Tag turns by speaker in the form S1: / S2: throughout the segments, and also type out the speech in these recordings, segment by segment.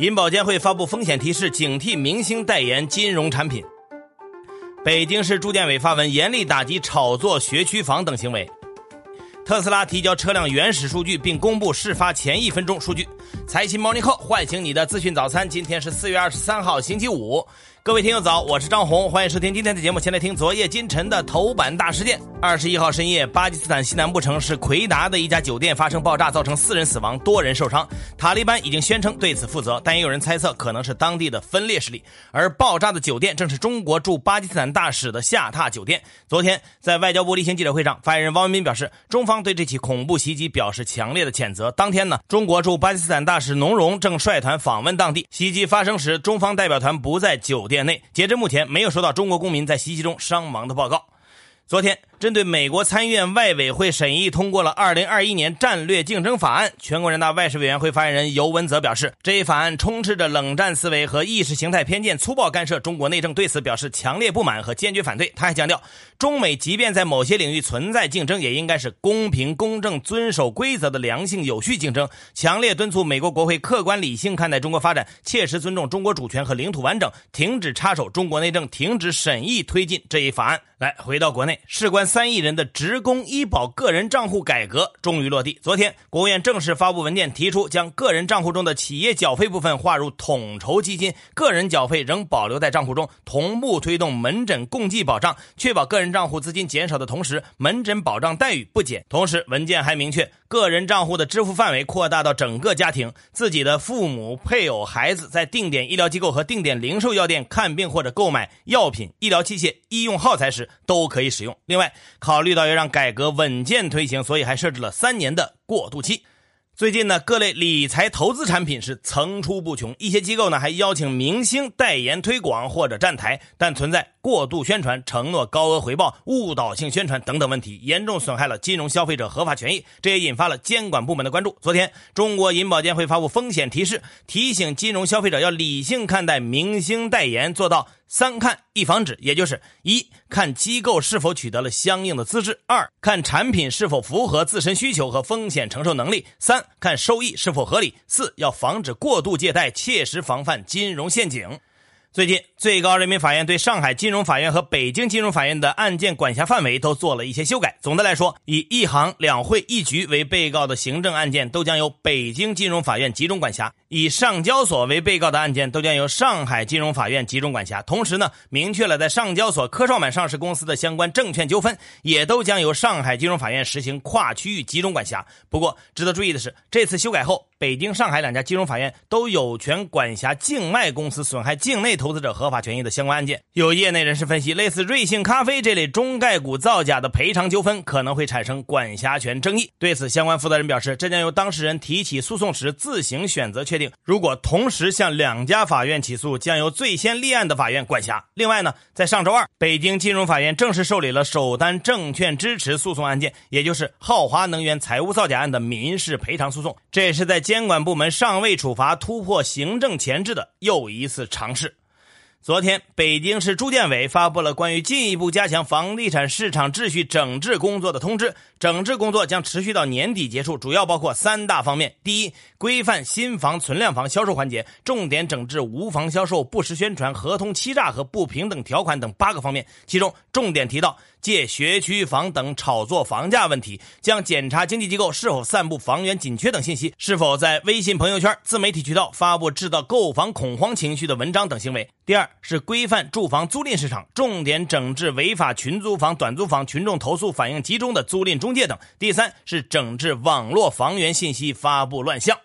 S1: 银保监会发布风险提示，警惕明星代言金融产品。北京市住建委发文严厉打击炒作学区房等行为。特斯拉提交车辆原始数据，并公布事发前一分钟数据。财新 Morning Call 唤醒你的资讯早餐。今天是四月二十三号，星期五。各位听友早，我是张红，欢迎收听今天的节目。先来听昨夜今晨的头版大事件。二十一号深夜，巴基斯坦西南部城市奎达的一家酒店发生爆炸，造成四人死亡，多人受伤。塔利班已经宣称对此负责，但也有人猜测可能是当地的分裂势力。而爆炸的酒店正是中国驻巴基斯坦大使的下榻酒店。昨天在外交部例行记者会上，发言人汪文斌表示，中方对这起恐怖袭击表示强烈的谴责。当天呢，中国驻巴基斯坦大使农荣正率团访问当地。袭击发生时，中方代表团不在酒店内。截至目前，没有收到中国公民在袭击中伤亡的报告。昨天。针对美国参议院外委会审议通过了《二零二一年战略竞争法案》，全国人大外事委员会发言人尤文泽表示，这一法案充斥着冷战思维和意识形态偏见，粗暴干涉中国内政，对此表示强烈不满和坚决反对。他还强调，中美即便在某些领域存在竞争，也应该是公平、公正、遵守规则的良性、有序竞争。强烈敦促美国国会客观理性看待中国发展，切实尊重中国主权和领土完整，停止插手中国内政，停止审议推进这一法案。来，回到国内，事关。三亿人的职工医保个人账户改革终于落地。昨天，国务院正式发布文件，提出将个人账户中的企业缴费部分划入统筹基金，个人缴费仍保留在账户中，同步推动门诊共济保障，确保个人账户资金减少的同时，门诊保障待遇不减。同时，文件还明确，个人账户的支付范围扩大到整个家庭，自己的父母、配偶、孩子在定点医疗机构和定点零售药店看病或者购买药品、医疗器械、医用耗材时都可以使用。另外，考虑到要让改革稳健推行，所以还设置了三年的过渡期。最近呢，各类理财投资产品是层出不穷，一些机构呢还邀请明星代言推广或者站台，但存在过度宣传、承诺高额回报、误导性宣传等等问题，严重损害了金融消费者合法权益，这也引发了监管部门的关注。昨天，中国银保监会发布风险提示，提醒金融消费者要理性看待明星代言，做到。三看一防止，也就是一看机构是否取得了相应的资质；二看产品是否符合自身需求和风险承受能力；三看收益是否合理；四要防止过度借贷，切实防范金融陷阱。最近，最高人民法院对上海金融法院和北京金融法院的案件管辖范围都做了一些修改。总的来说，以一行、两会、一局为被告的行政案件都将由北京金融法院集中管辖；以上交所为被告的案件都将由上海金融法院集中管辖。同时呢，明确了在上交所科创板上市公司的相关证券纠纷，也都将由上海金融法院实行跨区域集中管辖。不过，值得注意的是，这次修改后，北京、上海两家金融法院都有权管辖境外公司损害境内。投资者合法权益的相关案件，有业内人士分析，类似瑞幸咖啡这类中概股造假的赔偿纠纷，可能会产生管辖权争议。对此，相关负责人表示，这将由当事人提起诉讼时自行选择确定。如果同时向两家法院起诉，将由最先立案的法院管辖。另外呢，在上周二，北京金融法院正式受理了首单证券支持诉讼案件，也就是浩华能源财务造假案的民事赔偿诉讼。这也是在监管部门尚未处罚、突破行政前置的又一次尝试。昨天，北京市住建委发布了关于进一步加强房地产市场秩序整治工作的通知。整治工作将持续到年底结束，主要包括三大方面：第一，规范新房存量房销售环节，重点整治无房销售、不实宣传、合同欺诈和不平等条款等八个方面。其中，重点提到借学区房等炒作房价问题，将检查经纪机构是否散布房源紧缺等信息，是否在微信朋友圈、自媒体渠道发布制造购房恐慌情绪的文章等行为。第二。是规范住房租赁市场，重点整治违法群租房、短租房、群众投诉反映集中的租赁中介等。第三是整治网络房源信息发布乱象。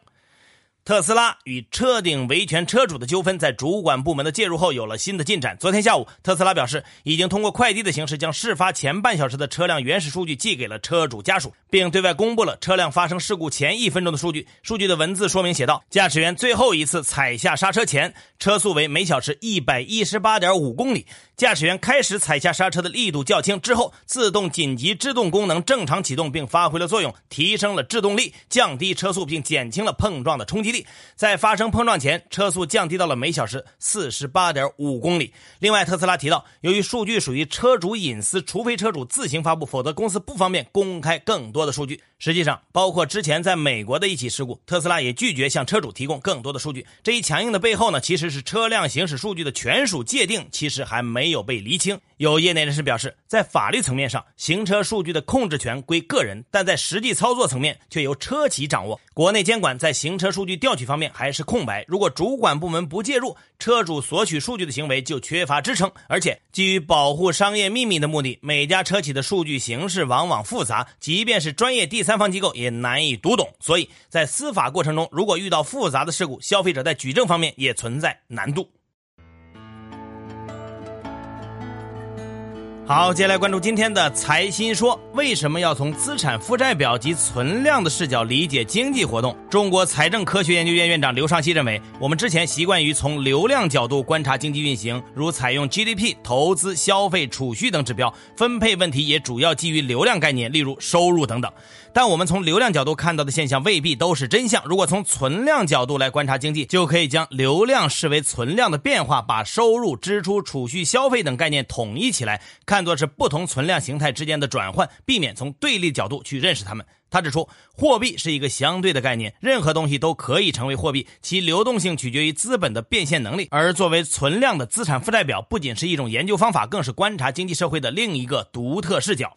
S1: 特斯拉与车顶维权车主的纠纷，在主管部门的介入后有了新的进展。昨天下午，特斯拉表示，已经通过快递的形式将事发前半小时的车辆原始数据寄给了车主家属，并对外公布了车辆发生事故前一分钟的数据。数据的文字说明写道：驾驶员最后一次踩下刹车前，车速为每小时一百一十八点五公里。驾驶员开始踩下刹车的力度较轻，之后自动紧急制动功能正常启动，并发挥了作用，提升了制动力，降低车速，并减轻了碰撞的冲击力。在发生碰撞前，车速降低到了每小时四十八点五公里。另外，特斯拉提到，由于数据属于车主隐私，除非车主自行发布，否则公司不方便公开更多的数据。实际上，包括之前在美国的一起事故，特斯拉也拒绝向车主提供更多的数据。这一强硬的背后呢，其实是车辆行驶数据的权属界定其实还没没有被厘清。有业内人士表示，在法律层面上，行车数据的控制权归个人，但在实际操作层面却由车企掌握。国内监管在行车数据调取方面还是空白。如果主管部门不介入，车主索取数据的行为就缺乏支撑。而且，基于保护商业秘密的目的，每家车企的数据形式往往复杂，即便是专业第三方机构也难以读懂。所以在司法过程中，如果遇到复杂的事故，消费者在举证方面也存在难度。好，接下来关注今天的财新说，为什么要从资产负债表及存量的视角理解经济活动？中国财政科学研究院院长刘尚希认为，我们之前习惯于从流量角度观察经济运行，如采用 GDP、投资、消费、储蓄等指标，分配问题也主要基于流量概念，例如收入等等。但我们从流量角度看到的现象未必都是真相。如果从存量角度来观察经济，就可以将流量视为存量的变化，把收入、支出、储蓄、消费等概念统一起来看，看作是不同存量形态之间的转换，避免从对立角度去认识它们。他指出，货币是一个相对的概念，任何东西都可以成为货币，其流动性取决于资本的变现能力。而作为存量的资产负债表，不仅是一种研究方法，更是观察经济社会的另一个独特视角。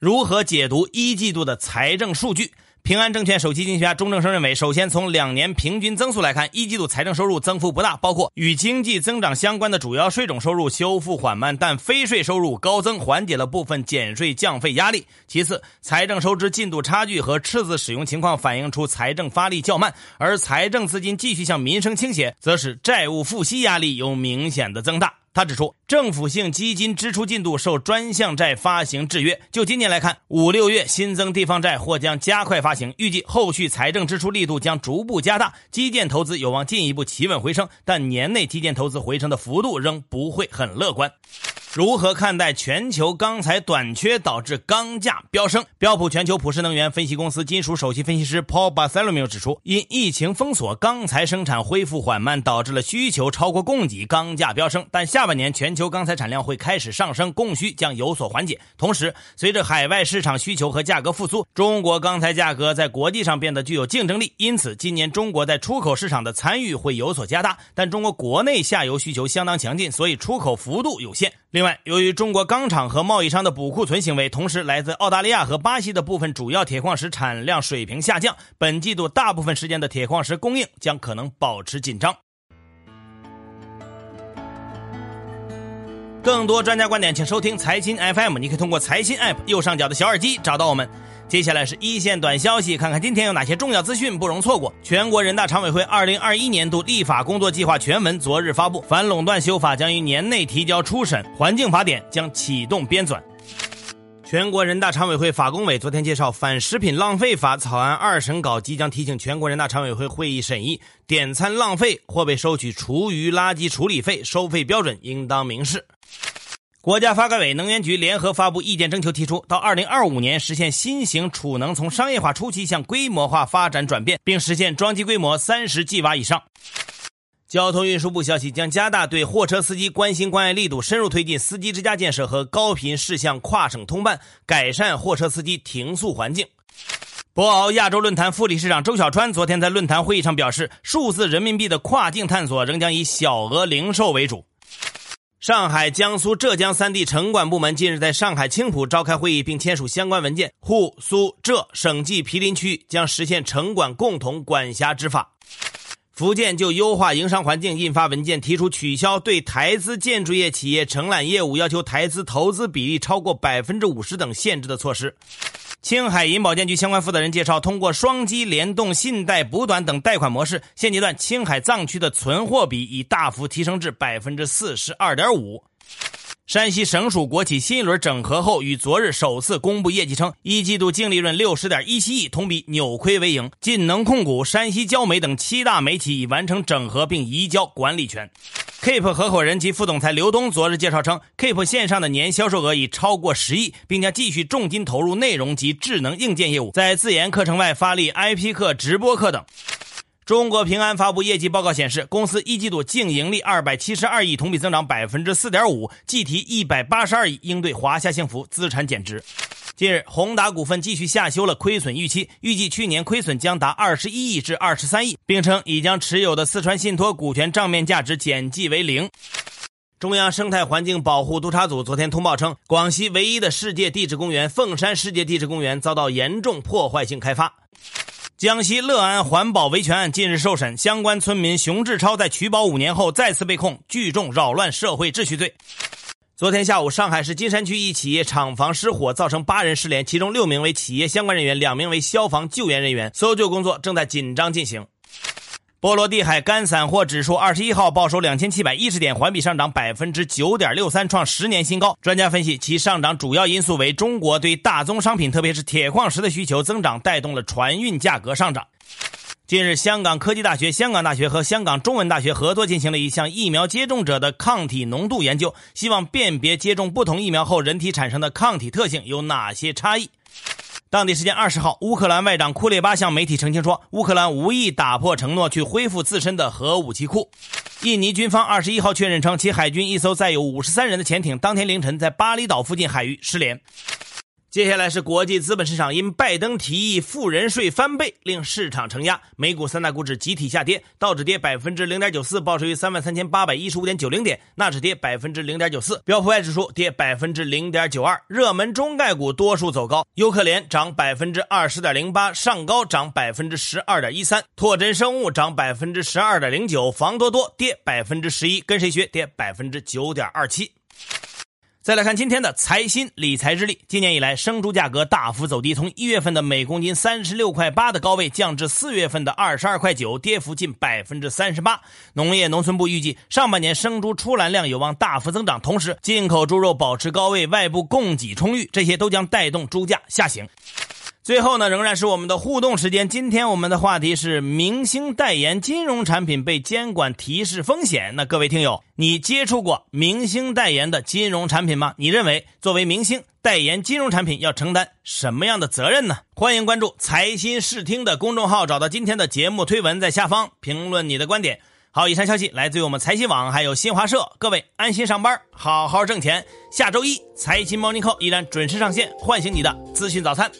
S1: 如何解读一季度的财政数据？平安证券首席经济学家钟正生认为，首先从两年平均增速来看，一季度财政收入增幅不大，包括与经济增长相关的主要税种收入修复缓慢，但非税收入高增，缓解了部分减税降费压力。其次，财政收支进度差距和赤字使用情况反映出财政发力较慢，而财政资金继续向民生倾斜，则使债务付息压力有明显的增大。他指出，政府性基金支出进度受专项债发行制约。就今年来看，五六月新增地方债或将加快发行，预计后续财政支出力度将逐步加大，基建投资有望进一步企稳回升，但年内基建投资回升的幅度仍不会很乐观。如何看待全球钢材短缺导致钢价飙升？标普全球普世能源分析公司金属首席分析师 Paul Bartholomew 指出，因疫情封锁，钢材生产恢复缓慢，导致了需求超过供给，钢价飙升。但下半年全球钢材产量会开始上升，供需将有所缓解。同时，随着海外市场需求和价格复苏，中国钢材价格在国际上变得具有竞争力。因此，今年中国在出口市场的参与会有所加大。但中国国内下游需求相当强劲，所以出口幅度有限。另另外，由于中国钢厂和贸易商的补库存行为，同时来自澳大利亚和巴西的部分主要铁矿石产量水平下降，本季度大部分时间的铁矿石供应将可能保持紧张。更多专家观点，请收听财新 FM。你可以通过财新 App 右上角的小耳机找到我们。接下来是一线短消息，看看今天有哪些重要资讯不容错过。全国人大常委会二零二一年度立法工作计划全文昨日发布，反垄断修法将于年内提交初审，环境法典将启动编纂。全国人大常委会法工委昨天介绍，反食品浪费法草案二审稿即将提请全国人大常委会会议审议。点餐浪费或被收取厨余垃圾处理费，收费标准应当明示。国家发改委、能源局联合发布意见征求，提出到二零二五年实现新型储能从商业化初期向规模化发展转变，并实现装机规模三十 G 瓦以上。交通运输部消息，将加大对货车司机关心关爱力度，深入推进司机之家建设和高频事项跨省通办，改善货车司机停诉环境。博鳌亚洲论坛副理事长周小川昨天在论坛会议上表示，数字人民币的跨境探索仍将以小额零售为主。上海、江苏、浙江三地城管部门近日在上海青浦召开会议，并签署相关文件。沪、苏、浙省际毗邻区将实现城管共同管辖执法。福建就优化营商环境印发文件，提出取消对台资建筑业企业承揽业务要求台资投资比例超过百分之五十等限制的措施。青海银保监局相关负责人介绍，通过双击联动、信贷补短等贷款模式，现阶段青海藏区的存货比已大幅提升至百分之四十二点五。山西省属国企新一轮整合后，于昨日首次公布业绩，称一季度净利润六十点一七亿，同比扭亏为盈。晋能控股、山西焦煤等七大煤企已完成整合并移交管理权。Keep 合伙人及副总裁刘东昨日介绍称，Keep 线上的年销售额已超过十亿，并将继续重金投入内容及智能硬件业务，在自研课程外发力 IP 课、直播课等。中国平安发布业绩报告显示，公司一季度净盈利二百七十二亿，同比增长百分之四点五，计提一百八十二亿，应对华夏幸福资产减值。近日，宏达股份继续下修了亏损预期，预计去年亏损将达二十一亿至二十三亿，并称已将持有的四川信托股权账面价值减记为零。中央生态环境保护督察组昨天通报称，广西唯一的世界地质公园凤山世界地质公园遭到严重破坏性开发。江西乐安环保维权案近日受审，相关村民熊志超在取保五年后再次被控聚众扰乱社会秩序罪。昨天下午，上海市金山区一企业厂房失火，造成八人失联，其中六名为企业相关人员，两名为消防救援人员。搜救工作正在紧张进行。波罗的海干散货指数二十一号报收两千七百一十点，环比上涨百分之九点六三，创十年新高。专家分析，其上涨主要因素为中国对大宗商品，特别是铁矿石的需求增长，带动了船运价格上涨。近日，香港科技大学、香港大学和香港中文大学合作进行了一项疫苗接种者的抗体浓度研究，希望辨别接种不同疫苗后人体产生的抗体特性有哪些差异。当地时间二十号，乌克兰外长库列巴向媒体澄清说，乌克兰无意打破承诺去恢复自身的核武器库。印尼军方二十一号确认称，其海军一艘载有五十三人的潜艇当天凌晨在巴厘岛附近海域失联。接下来是国际资本市场，因拜登提议富人税翻倍，令市场承压，美股三大股指集体下跌，道指跌百分之零点九四，报收于三万三千八百一十五点九零点，纳指跌百分之零点九四，标普外指数跌百分之零点九二，热门中概股多数走高，优客联涨百分之二十点零八，上高涨百分之十二点一三，拓真生物涨百分之十二点零九，房多多跌百分之十一，跟谁学跌百分之九点二七。再来看今天的财新理财日历。今年以来，生猪价格大幅走低，从一月份的每公斤三十六块八的高位降至四月份的二十二块九，跌幅近百分之三十八。农业农村部预计，上半年生猪出栏量有望大幅增长，同时进口猪肉保持高位，外部供给充裕，这些都将带动猪价下行。最后呢，仍然是我们的互动时间。今天我们的话题是明星代言金融产品被监管提示风险。那各位听友，你接触过明星代言的金融产品吗？你认为作为明星代言金融产品要承担什么样的责任呢？欢迎关注财新视听的公众号，找到今天的节目推文，在下方评论你的观点。好，以上消息来自于我们财新网，还有新华社。各位安心上班，好好挣钱。下周一财新 Morning Call 依然准时上线，唤醒你的资讯早餐。